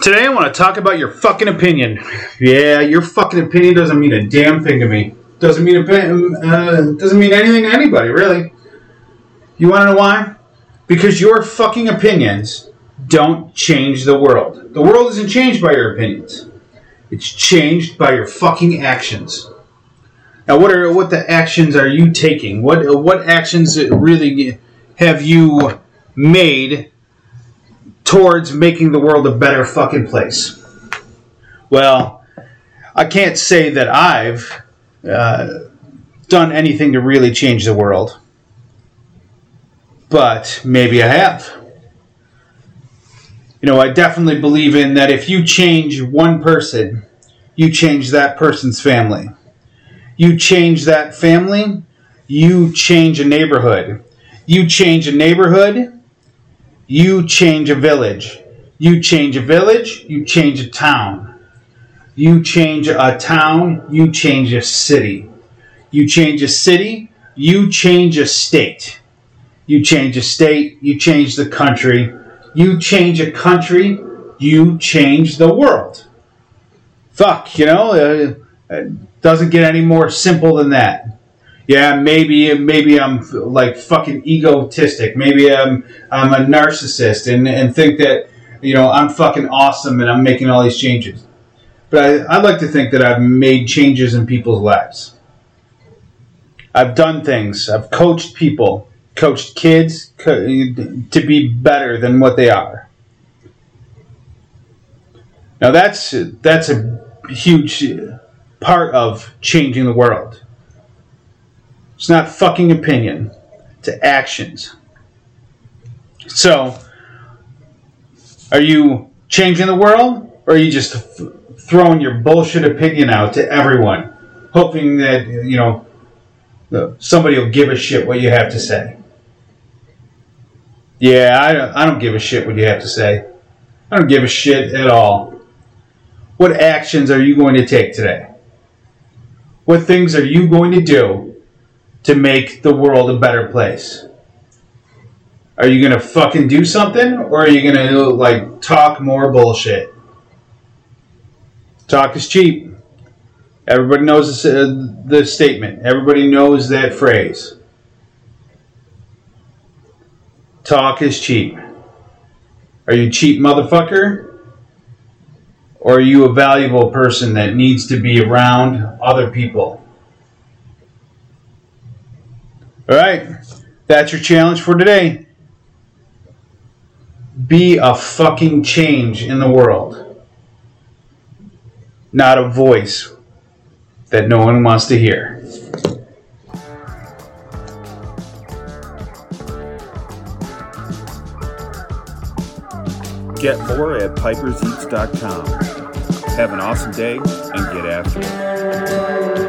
Today I want to talk about your fucking opinion. Yeah, your fucking opinion doesn't mean a damn thing to me. Doesn't mean a uh, doesn't mean anything to anybody, really. You want to know why? Because your fucking opinions don't change the world. The world isn't changed by your opinions. It's changed by your fucking actions. Now, what are what the actions are you taking? What what actions really have you made towards making the world a better fucking place? Well, I can't say that I've uh, done anything to really change the world, but maybe I have. You know, I definitely believe in that if you change one person, you change that person's family. You change that family, you change a neighborhood. You change a neighborhood, you change a village. You change a village, you change a town. You change a town, you change a city. You change a city, you change a state. You change a state, you change the country. You change a country, you change the world. Fuck, you know, uh, it doesn't get any more simple than that yeah, maybe maybe I'm like fucking egotistic. Maybe I'm I'm a narcissist and, and think that you know I'm fucking awesome and I'm making all these changes. But I, I like to think that I've made changes in people's lives. I've done things. I've coached people, coached kids co- to be better than what they are. Now that's that's a huge part of changing the world it's not fucking opinion, it's actions. So, are you changing the world, or are you just throwing your bullshit opinion out to everyone, hoping that, you know, somebody will give a shit what you have to say? Yeah, I I don't give a shit what you have to say. I don't give a shit at all. What actions are you going to take today? What things are you going to do to make the world a better place? Are you gonna fucking do something, or are you gonna like talk more bullshit? Talk is cheap. Everybody knows this, uh, the statement. Everybody knows that phrase. Talk is cheap. Are you cheap, motherfucker? Or are you a valuable person that needs to be around other people? All right, that's your challenge for today. Be a fucking change in the world, not a voice that no one wants to hear. Get more at piperseats.com. Have an awesome day and get after it.